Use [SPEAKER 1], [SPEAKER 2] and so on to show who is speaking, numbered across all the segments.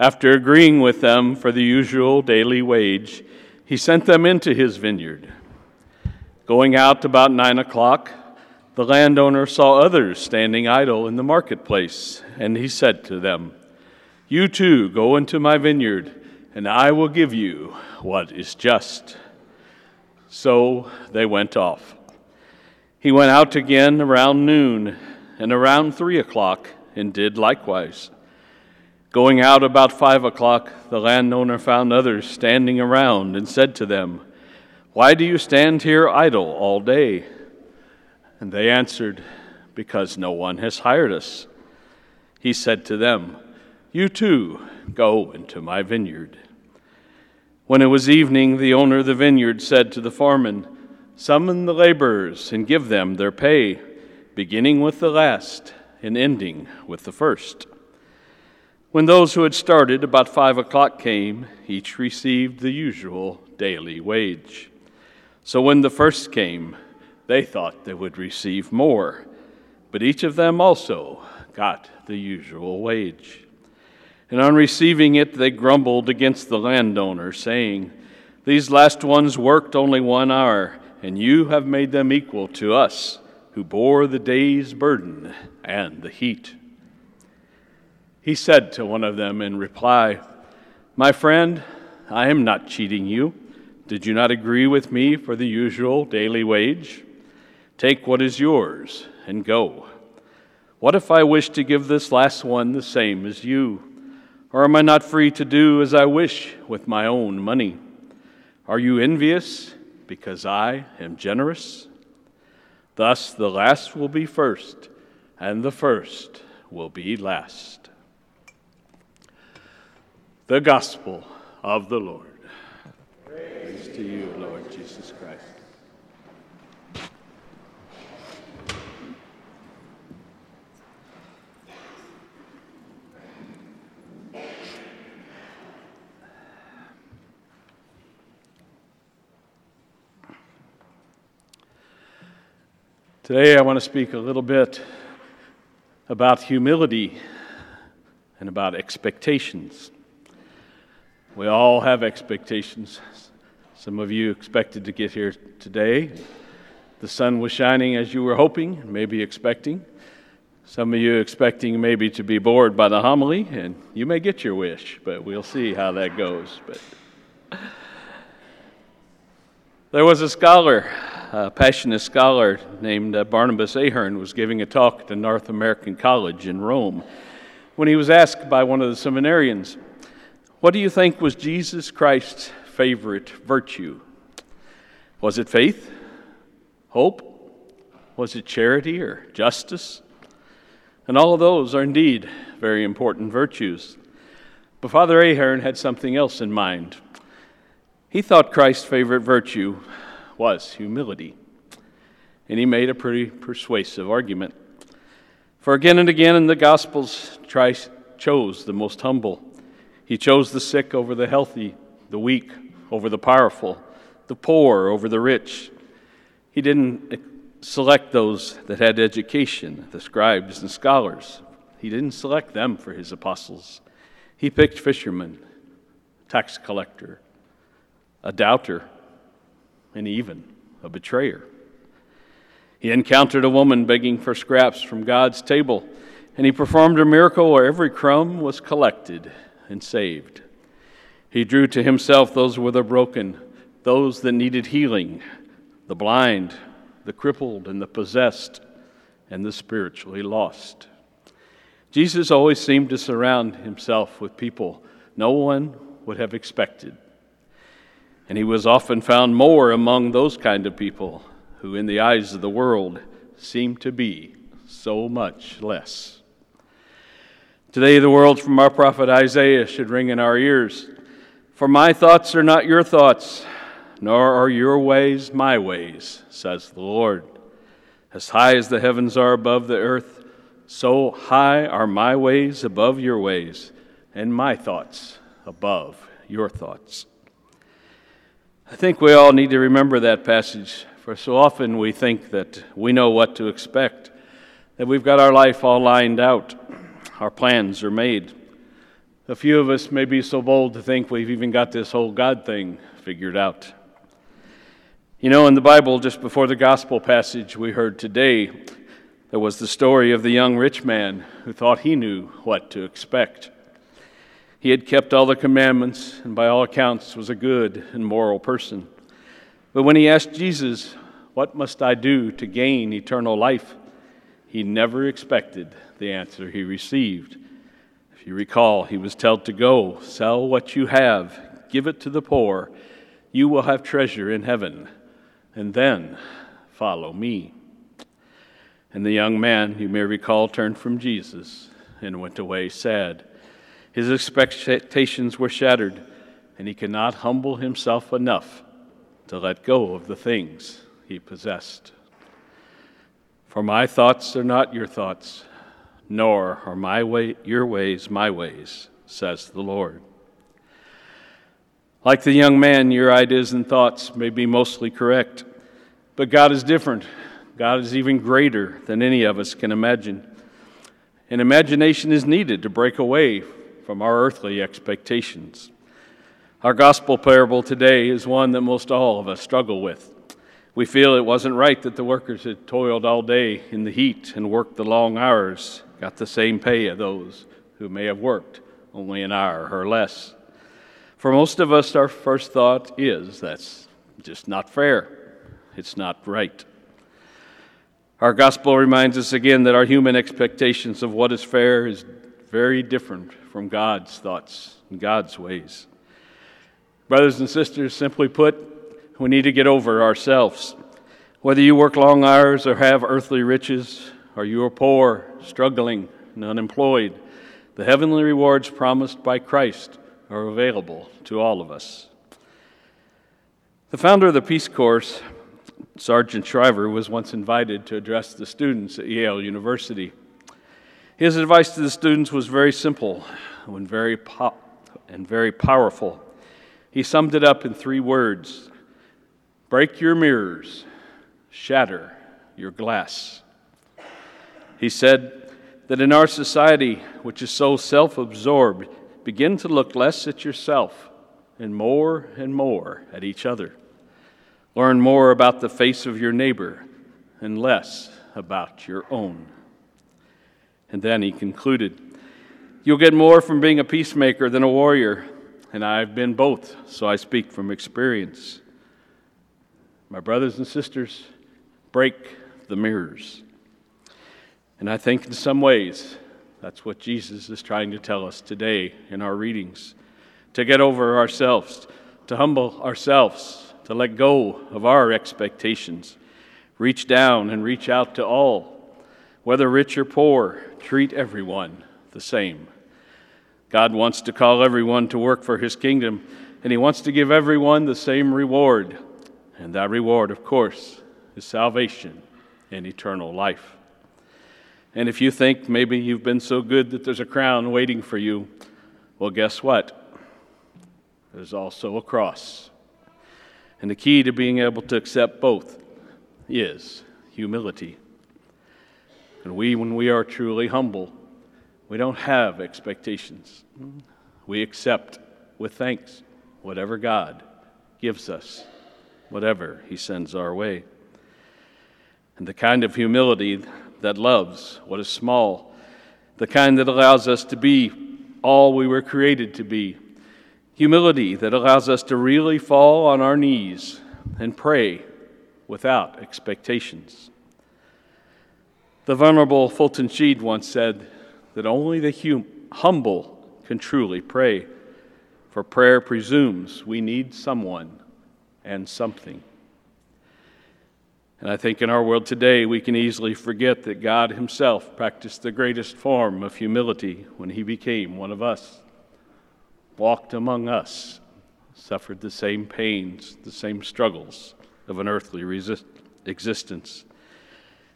[SPEAKER 1] After agreeing with them for the usual daily wage, he sent them into his vineyard. Going out about nine o'clock, the landowner saw others standing idle in the marketplace, and he said to them, You too go into my vineyard, and I will give you what is just. So they went off. He went out again around noon and around three o'clock, and did likewise. Going out about five o'clock, the landowner found others standing around and said to them, Why do you stand here idle all day? And they answered, Because no one has hired us. He said to them, You too go into my vineyard. When it was evening, the owner of the vineyard said to the foreman, Summon the laborers and give them their pay, beginning with the last and ending with the first. When those who had started about five o'clock came, each received the usual daily wage. So when the first came, they thought they would receive more, but each of them also got the usual wage. And on receiving it, they grumbled against the landowner, saying, These last ones worked only one hour, and you have made them equal to us, who bore the day's burden and the heat. He said to one of them in reply, My friend, I am not cheating you. Did you not agree with me for the usual daily wage? Take what is yours and go. What if I wish to give this last one the same as you? Or am I not free to do as I wish with my own money? Are you envious because I am generous? Thus the last will be first, and the first will be last the gospel of the Lord. Praise, Praise to you, Lord Jesus Christ. Today, I want to speak a little bit about humility and about expectations. We all have expectations. Some of you expected to get here today. The sun was shining as you were hoping, maybe expecting. Some of you expecting maybe to be bored by the homily, and you may get your wish, but we'll see how that goes. But there was a scholar, a Passionist scholar named uh, Barnabas Ahern, was giving a talk at the North American College in Rome when he was asked by one of the seminarians, what do you think was Jesus Christ's favorite virtue? Was it faith? Hope? Was it charity or justice? And all of those are indeed very important virtues. But Father Ahern had something else in mind. He thought Christ's favorite virtue was humility. And he made a pretty persuasive argument. For again and again in the Gospels, Christ chose the most humble he chose the sick over the healthy, the weak over the powerful, the poor over the rich. He didn't select those that had education, the scribes and scholars. He didn't select them for his apostles. He picked fishermen, tax collector, a doubter, and even a betrayer. He encountered a woman begging for scraps from God's table, and he performed a miracle where every crumb was collected and saved. He drew to himself those who were broken, those that needed healing, the blind, the crippled, and the possessed, and the spiritually lost. Jesus always seemed to surround himself with people no one would have expected. And he was often found more among those kind of people who, in the eyes of the world, seemed to be so much less. Today, the words from our prophet Isaiah should ring in our ears. For my thoughts are not your thoughts, nor are your ways my ways, says the Lord. As high as the heavens are above the earth, so high are my ways above your ways, and my thoughts above your thoughts. I think we all need to remember that passage, for so often we think that we know what to expect, that we've got our life all lined out our plans are made. A few of us may be so bold to think we've even got this whole God thing figured out. You know, in the Bible, just before the gospel passage we heard today, there was the story of the young rich man who thought he knew what to expect. He had kept all the commandments and, by all accounts, was a good and moral person. But when he asked Jesus, What must I do to gain eternal life? he never expected the answer he received. If you recall, he was told to go, sell what you have, give it to the poor. You will have treasure in heaven, and then follow me. And the young man, you may recall, turned from Jesus and went away sad. His expectations were shattered, and he could not humble himself enough to let go of the things he possessed. For my thoughts are not your thoughts, nor are my way, your ways my ways, says the Lord. Like the young man, your ideas and thoughts may be mostly correct, but God is different. God is even greater than any of us can imagine. And imagination is needed to break away from our earthly expectations. Our gospel parable today is one that most all of us struggle with. We feel it wasn't right that the workers had toiled all day in the heat and worked the long hours, got the same pay as those who may have worked only an hour or less. For most of us, our first thought is that's just not fair. It's not right. Our gospel reminds us again that our human expectations of what is fair is very different from God's thoughts and God's ways. Brothers and sisters, simply put, we need to get over ourselves. Whether you work long hours or have earthly riches, or you are poor, struggling, and unemployed, the heavenly rewards promised by Christ are available to all of us. The founder of the Peace Corps, Sargent Shriver, was once invited to address the students at Yale University. His advice to the students was very simple and very, po- and very powerful. He summed it up in three words Break your mirrors, shatter your glass. He said that in our society, which is so self absorbed, begin to look less at yourself and more and more at each other. Learn more about the face of your neighbor and less about your own. And then he concluded You'll get more from being a peacemaker than a warrior, and I've been both, so I speak from experience. My brothers and sisters, break the mirrors. And I think in some ways, that's what Jesus is trying to tell us today in our readings to get over ourselves, to humble ourselves, to let go of our expectations, reach down and reach out to all, whether rich or poor, treat everyone the same. God wants to call everyone to work for his kingdom, and he wants to give everyone the same reward and that reward, of course, is salvation and eternal life. And if you think maybe you've been so good that there's a crown waiting for you, well, guess what? There's also a cross. And the key to being able to accept both is humility. And we, when we are truly humble, we don't have expectations. We accept with thanks whatever God gives us whatever He sends our way. And the kind of humility that loves what is small, the kind that allows us to be all we were created to be, humility that allows us to really fall on our knees and pray without expectations. The Venerable Fulton Sheen once said that only the hum- humble can truly pray, for prayer presumes we need someone and something. And I think in our world today, we can easily forget that God Himself practiced the greatest form of humility when He became one of us, walked among us, suffered the same pains, the same struggles of an earthly resist- existence.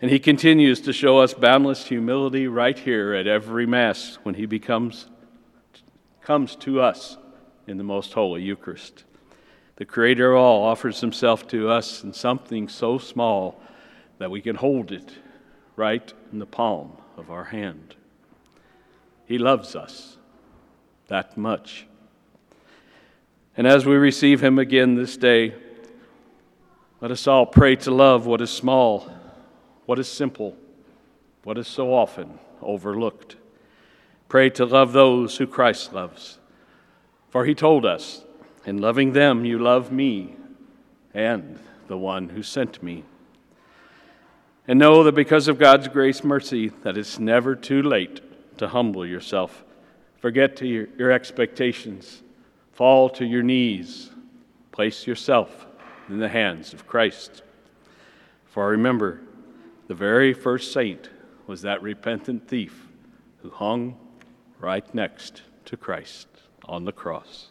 [SPEAKER 1] And He continues to show us boundless humility right here at every Mass when He becomes, comes to us in the most holy Eucharist. The Creator of all offers Himself to us in something so small that we can hold it right in the palm of our hand. He loves us, that much. And as we receive him again this day, let us all pray to love what is small, what is simple, what is so often overlooked. Pray to love those who Christ loves. For he told us, In loving them, you love me and the one who sent me. And know that because of God's grace mercy, that it's never too late to humble yourself. Forget to your, your expectations. Fall to your knees. Place yourself in the hands of Christ. For I remember, the very first saint was that repentant thief who hung right next to Christ on the cross.